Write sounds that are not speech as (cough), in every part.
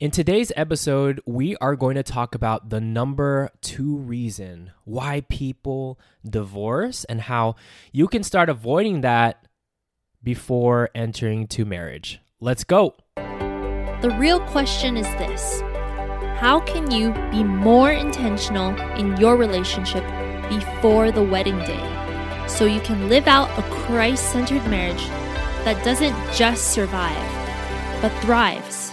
In today's episode, we are going to talk about the number two reason why people divorce and how you can start avoiding that before entering to marriage. Let's go. The real question is this How can you be more intentional in your relationship before the wedding day so you can live out a Christ centered marriage that doesn't just survive, but thrives?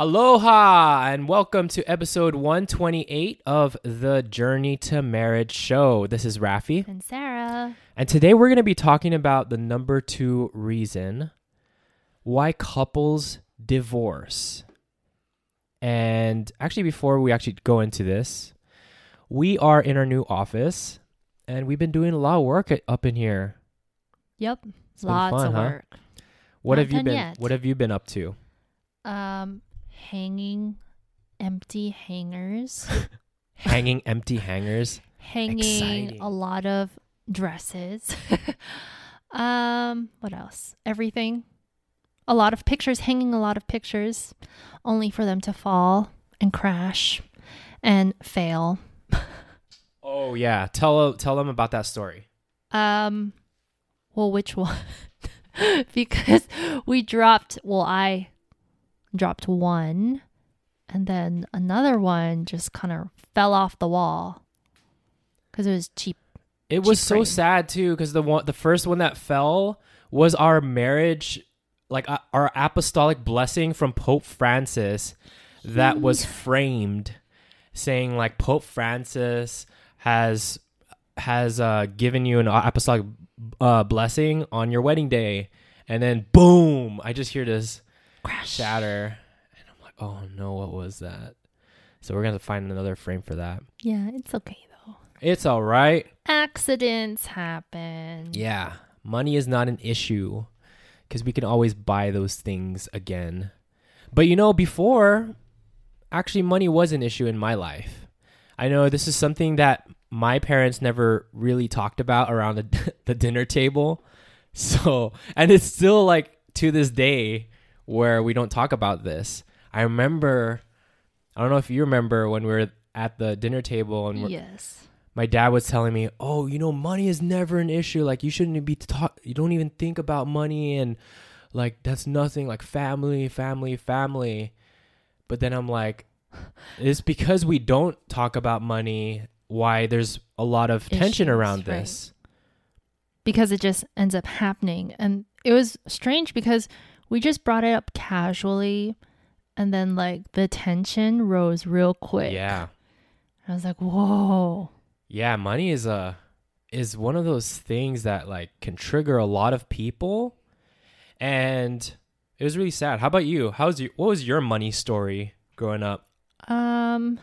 Aloha and welcome to episode 128 of the Journey to Marriage show. This is Rafi. And Sarah. And today we're going to be talking about the number two reason why couples divorce. And actually, before we actually go into this, we are in our new office and we've been doing a lot of work up in here. Yep. Lots fun, of huh? work. What Not have you been yet. what have you been up to? Um, (laughs) hanging empty hangers, Hanging empty hangers. hanging Exciting. a lot of dresses. (laughs) um, what else? Everything. A lot of pictures, hanging a lot of pictures, only for them to fall and crash and fail. Oh yeah, tell tell them about that story. Um, well, which one? (laughs) because we dropped, well, I dropped one, and then another one just kind of fell off the wall because it was cheap. It was Cheap so frame. sad too because the one the first one that fell was our marriage, like uh, our apostolic blessing from Pope Francis, that was framed, saying like Pope Francis has has uh, given you an apostolic uh, blessing on your wedding day, and then boom, I just hear this Crash. shatter, and I'm like, oh no, what was that? So we're gonna find another frame for that. Yeah, it's okay though. It's all right. Accidents happen. Yeah, money is not an issue because we can always buy those things again. But you know, before, actually, money was an issue in my life. I know this is something that my parents never really talked about around the, (laughs) the dinner table. So, and it's still like to this day where we don't talk about this. I remember, I don't know if you remember when we were at the dinner table and we're, Yes. my dad was telling me, "Oh, you know, money is never an issue. Like you shouldn't be talk. You don't even think about money, and like that's nothing. Like family, family, family." But then I'm like, it's because we don't talk about money. Why there's a lot of tension Issues, around right. this. Because it just ends up happening. And it was strange because we just brought it up casually and then like the tension rose real quick. Yeah, I was like, whoa. yeah. Money is a is one of those things that like can trigger a lot of people, and it was really sad. How about you? How's your what was your money story growing up? Um,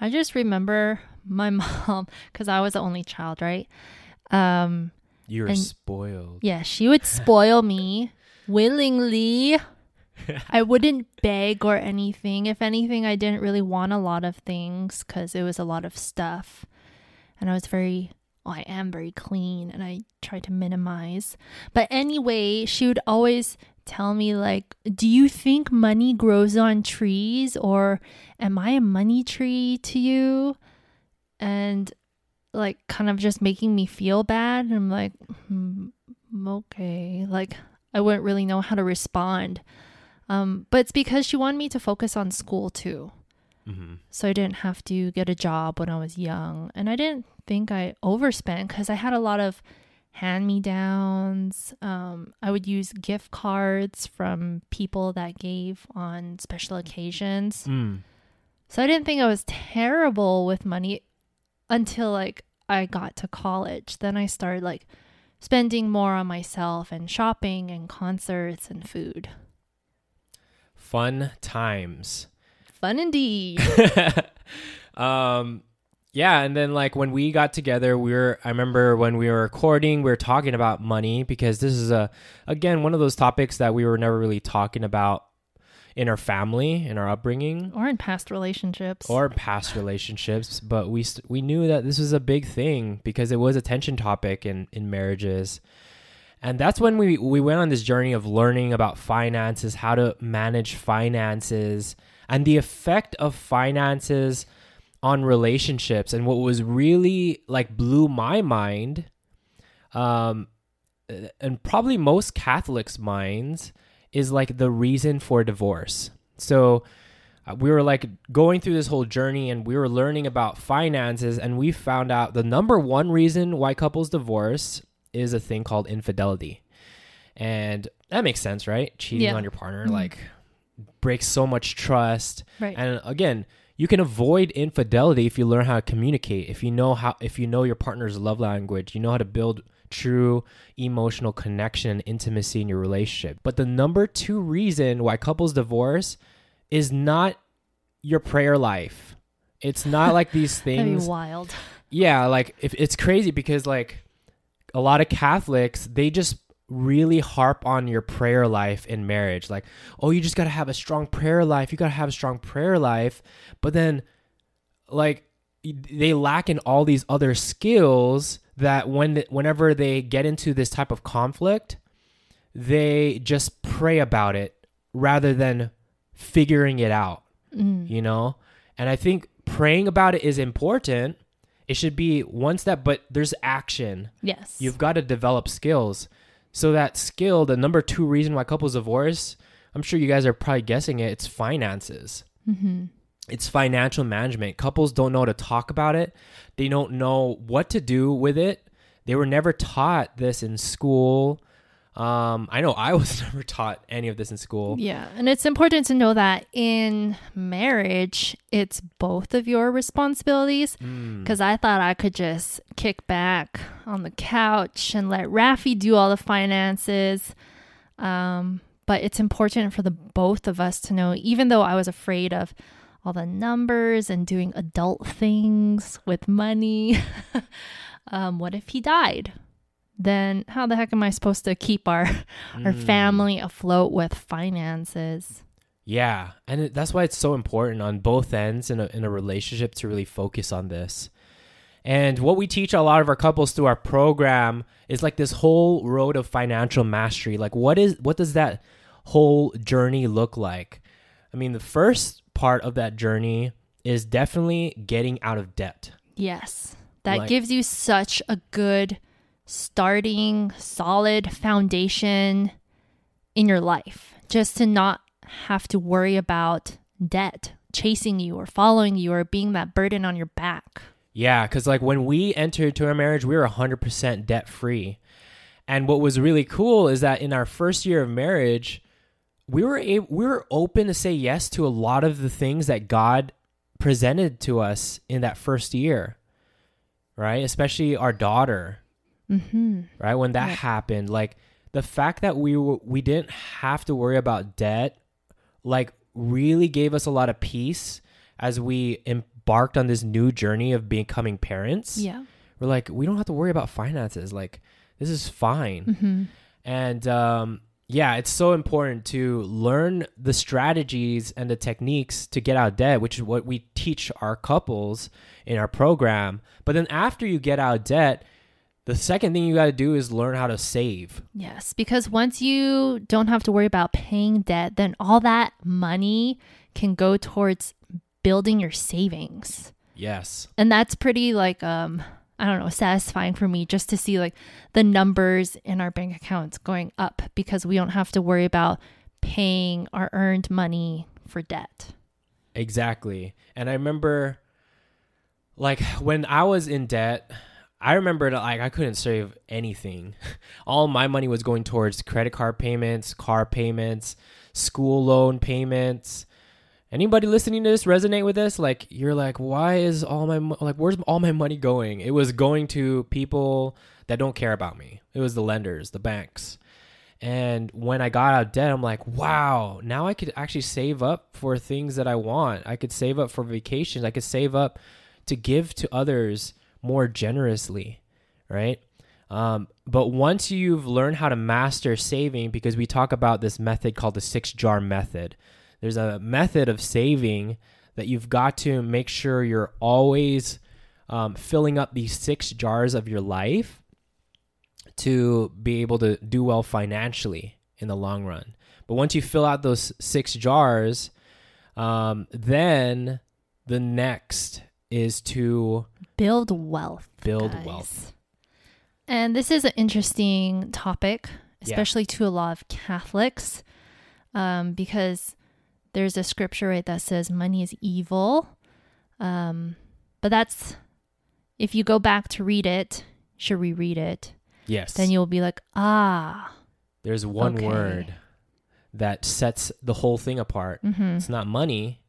I just remember my (laughs) mom because I was the only child, right? Um, You were spoiled. yeah, she would spoil me willingly. (laughs) I wouldn't beg or anything. If anything, I didn't really want a lot of things because it was a lot of stuff, and I was very. Well, I am very clean, and I try to minimize. But anyway, she would always tell me like, "Do you think money grows on trees, or am I a money tree to you?" And like, kind of just making me feel bad. And I'm like, hmm, okay. Like, I wouldn't really know how to respond. Um, but it's because she wanted me to focus on school too. hmm So I didn't have to get a job when I was young. And I didn't think I overspent because I had a lot of hand me downs. Um, I would use gift cards from people that gave on special occasions. Mm. So I didn't think I was terrible with money until like I got to college. Then I started like spending more on myself and shopping and concerts and food. Fun times. Fun indeed. (laughs) um yeah, and then like when we got together, we were I remember when we were recording, we were talking about money because this is a again one of those topics that we were never really talking about in our family, in our upbringing, or in past relationships. or past relationships, but we st- we knew that this was a big thing because it was a tension topic in in marriages. And that's when we we went on this journey of learning about finances, how to manage finances, and the effect of finances on relationships. And what was really like blew my mind, um, and probably most Catholics' minds, is like the reason for divorce. So uh, we were like going through this whole journey and we were learning about finances and we found out the number one reason why couples divorce is a thing called infidelity. And that makes sense, right? Cheating Yeah. on your partner Mhm. like breaks so much trust. right. And again, you can avoid infidelity if you learn how to communicate. If you know how if you know your partner's love language, you know how to build true emotional connection and intimacy in your relationship. But the number 2 reason why couples divorce is not your prayer life. It's not like (laughs) these things. wild. Yeah, like if it's crazy because like a lot of Catholics, they just really harp on your prayer life in marriage. Like, oh, you just got to have a strong prayer life. You got to have a strong prayer life. But then like they lack in all these other skills that when whenever they get into this type of conflict, they just pray about it rather than figuring it out Mm. you know? And i think praying about it is important. It should be one step but there's action. Yes. you've got to develop skills. So that skill the number two reason why couples divorce i'm sure you guys are probably guessing it it's finances. Hmm it's financial management couples don't know how to talk about it they don't know what to do with it they were never taught this in school um, i know i (laughs) was never taught any of this in school Yeah. And it's important to know that in marriage, it's both of your responsibilities. Mm. Because I thought I could just kick back on the couch and let Rafi do all the finances. Um, but it's important for the both of us to know, even though I was afraid of all the numbers and doing adult things with money. (laughs) um, what if he died? Then how the heck am I supposed to keep our (laughs) our Mm. family afloat with finances? Yeah, and it, that's why it's so important on both ends in a, in a relationship to really focus on this. And what we teach a lot of our couples through our program is like this whole road of financial mastery. Like what is what does that whole journey look like? I mean, the first part of that journey is definitely getting out of debt. Yes. That Like- gives you such a good starting, solid foundation in your life. Just to not have to worry about debt chasing you or following you or being that burden on your back. Yeah, because like when we entered into our marriage, we were 100% debt free. And what was really cool is that in our first year of marriage, we were able, we were open to say yes to a lot of the things that God presented to us in that first year, right? Especially our daughter, Mm-hmm. right? When that Yeah. happened, like the fact that we were, we didn't have to worry about debt, like really gave us a lot of peace as we embarked on this new journey of becoming parents Yeah. we're like we don't have to worry about finances like this is fine Mm-hmm. and um yeah it's so important to learn the strategies and the techniques to get out of debt which is what we teach our couples in our program. But then after you get out of debt the second thing you got to do is learn how to save. Yes, because once you don't have to worry about paying debt, then all that money can go towards building your savings. yes. And that's pretty like um i don't know satisfying for me just to see like the numbers in our bank accounts going up because we don't have to worry about paying our earned money for debt Exactly. And I remember like when I was in debt, I remember like I couldn't save anything. (laughs) All my money was going towards credit card payments, car payments, school loan payments. Anybody listening to this resonate with this? Like you're like, why is all my mo- like where's all my money going? It was going to people that don't care about me. It was the lenders, the banks. And when I got out of debt, I'm like, wow, now I could actually save up for things that I want. I could save up for vacations. I could save up to give to others more generously, right? Um, but once you've learned how to master saving, because we talk about this method called the six jar method, there's a method of saving that you've got to make sure you're always um, filling up these six jars of your life to be able to do well financially in the long run. But once you fill out those six jars, um, then the next is to build wealth. Build guys. wealth. And this is an interesting topic, especially yeah. to a lot of Catholics, um, because there's a scripture right that says money is evil. Um, but that's if you go back to read it, should reread it. Yes. Then you'll be like, ah. There's one okay. word that sets the whole thing apart. Mm-hmm. It's not money.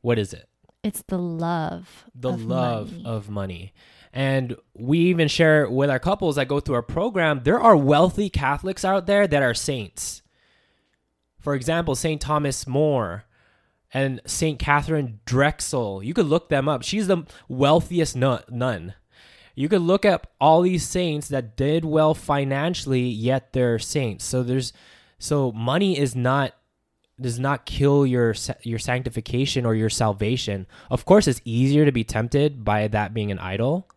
What is it? It's the love. The of love money. of money. And we even share with our couples that go through our program, there are wealthy Catholics out there that are saints. For example, St. Thomas More and St. Katharine Drexel. You could look them up. She's the wealthiest nun. You could look up all these saints that did well financially, yet they're saints. So there's so money is not does not kill your your sanctification or your salvation. Of course, it's easier to be tempted by that being an idol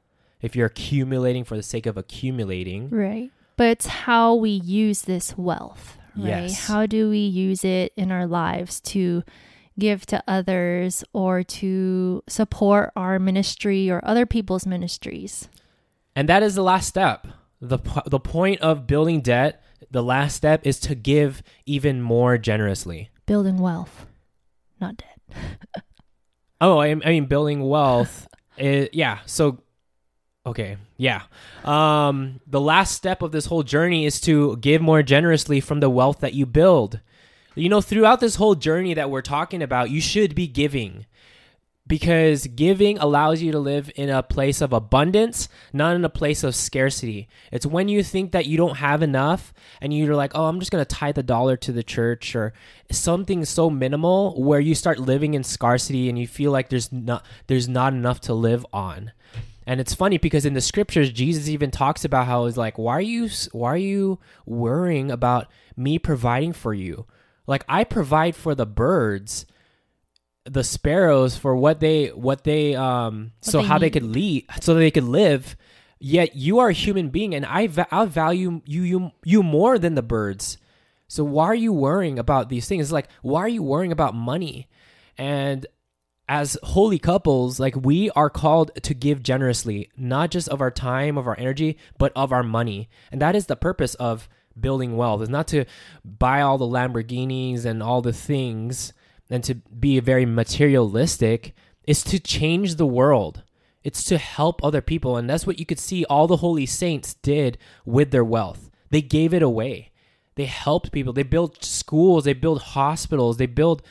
if you're accumulating for the sake of accumulating. Right. But it's how we use this wealth, right? Yes. How do we use it in our lives to give to others or to support our ministry or other people's ministries? And that is the last step. The the point of building debt, the last step is to give even more generously. Building wealth, not debt. (laughs) oh, I, I mean building wealth. (laughs) is, yeah, so Okay. Yeah. Um, the last step of this whole journey is to give more generously from the wealth that you build. You know, throughout this whole journey that we're talking about, you should be giving because giving allows you to live in a place of abundance, not in a place of scarcity. It's when you think that you don't have enough and you're like, oh, I'm just going to tithe the dollar to the church or something so minimal where you start living in scarcity and you feel like there's not there's not enough to live on. And it's funny because in the scriptures, Jesus even talks about how he's like, why are you, why are you worrying about me providing for you? Like I provide for the birds, the sparrows for what they, what they, um, what so they how need. they could lead, so they could live. Yet you are a human being, and I, va- I value you, you, you more than the birds. So why are you worrying about these things? It's like, why are you worrying about money? And as holy couples, like we are called to give generously, not just of our time, of our energy, but of our money. And that is the purpose of building wealth. Is not to buy all the Lamborghinis and all the things and to be very materialistic. It's to change the world. It's to help other people. And that's what you could see all the holy saints did with their wealth. They gave it away. They helped people. They built schools. They built hospitals. They built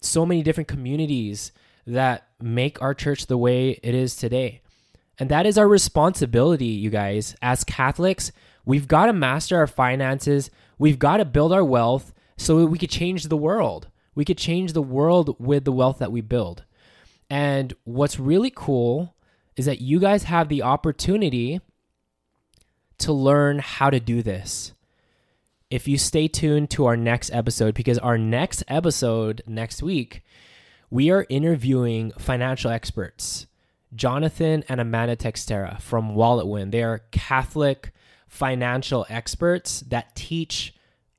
so many different communities that make our church the way it is today. And that is our responsibility, you guys. As Catholics, we've got to master our finances, we've got to build our wealth so we could change the world. We could change the world with the wealth that we build. And what's really cool is that you guys have the opportunity to learn how to do this. If you stay tuned to our next episode, because our next episode next week we are interviewing financial experts, Jonathan and Amanda Teixeira from WalletWin. They are Catholic financial experts that teach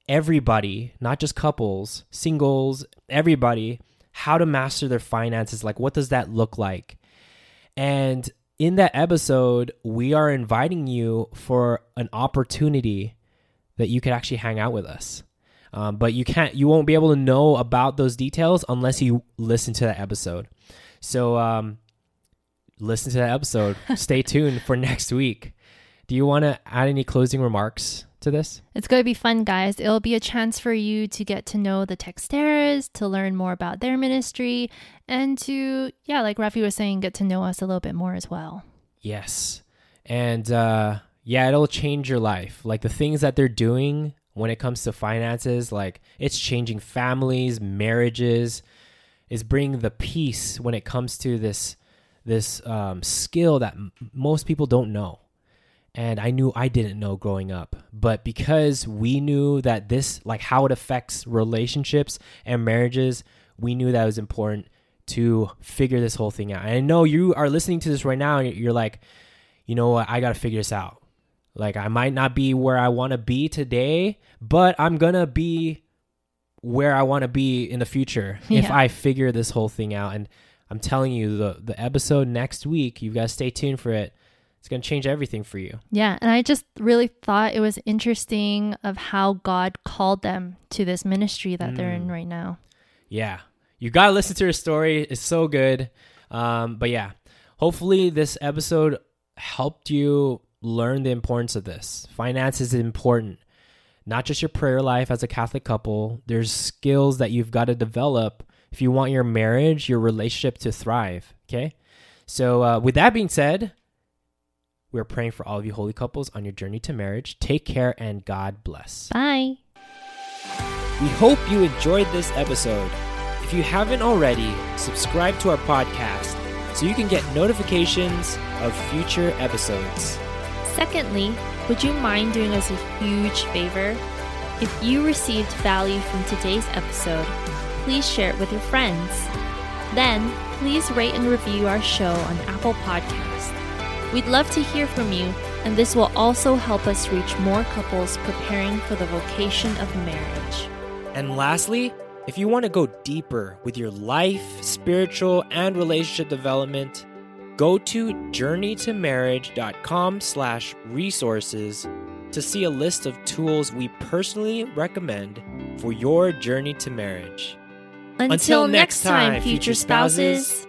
everybody, not just couples, singles, everybody, how to master their finances. Like, what does that look like? And in that episode, we are inviting you for an opportunity that you could actually hang out with us. Um, but you can't, you won't be able to know about those details unless you listen to that episode. So, um, listen to that episode. (laughs) Stay tuned for next week. Do you want to add any closing remarks to this? It's going to be fun, guys. It'll be a chance for you to get to know the Teixeiras, to learn more about their ministry, and to, yeah, like Rafi was saying, get to know us a little bit more as well. Yes. And, uh, yeah, it'll change your life. Like the things that they're doing when it comes to finances, like it's changing families, marriages, is bringing the peace when it comes to this this um, skill that m- most people don't know. And I knew I didn't know growing up, but because we knew that this, like how it affects relationships and marriages, we knew that it was important to figure this whole thing out. And I know you are listening to this right now and you're like, you know what, I got to figure this out. Like I might not be where I want to be today, but I'm going to be where I want to be in the future (laughs) if I figure this whole thing out. And I'm telling you the the episode next week, you guys stay tuned for it. It's going to change everything for you. Yeah, and I just really thought it was interesting of how God called them to this ministry that they're in Mm. right now. Yeah. You got to listen to her story. It's so good. Um, but yeah, hopefully this episode helped you learn the importance of this. Finance is important. Not just your prayer life as a Catholic couple. There's skills that you've got to develop if you want your marriage, your relationship to thrive. Okay. So, uh, with that being said, we're praying for all of you holy couples on your journey to marriage. Take care and God bless. Bye. We hope you enjoyed this episode. If you haven't already, subscribe to our podcast so you can get notifications of future episodes. Secondly, would you mind doing us a huge favor? If you received value from today's episode, please share it with your friends. Then, please rate and review our show on Apple Podcast. We'd love to hear from you, and this will also help us reach more couples preparing for the vocation of marriage. And lastly, if you want to go deeper with your life, spiritual, and relationship development, go to journeytomarriage.com slash resources to see a list of tools we personally recommend for your journey to marriage. Until, next time, future spouses.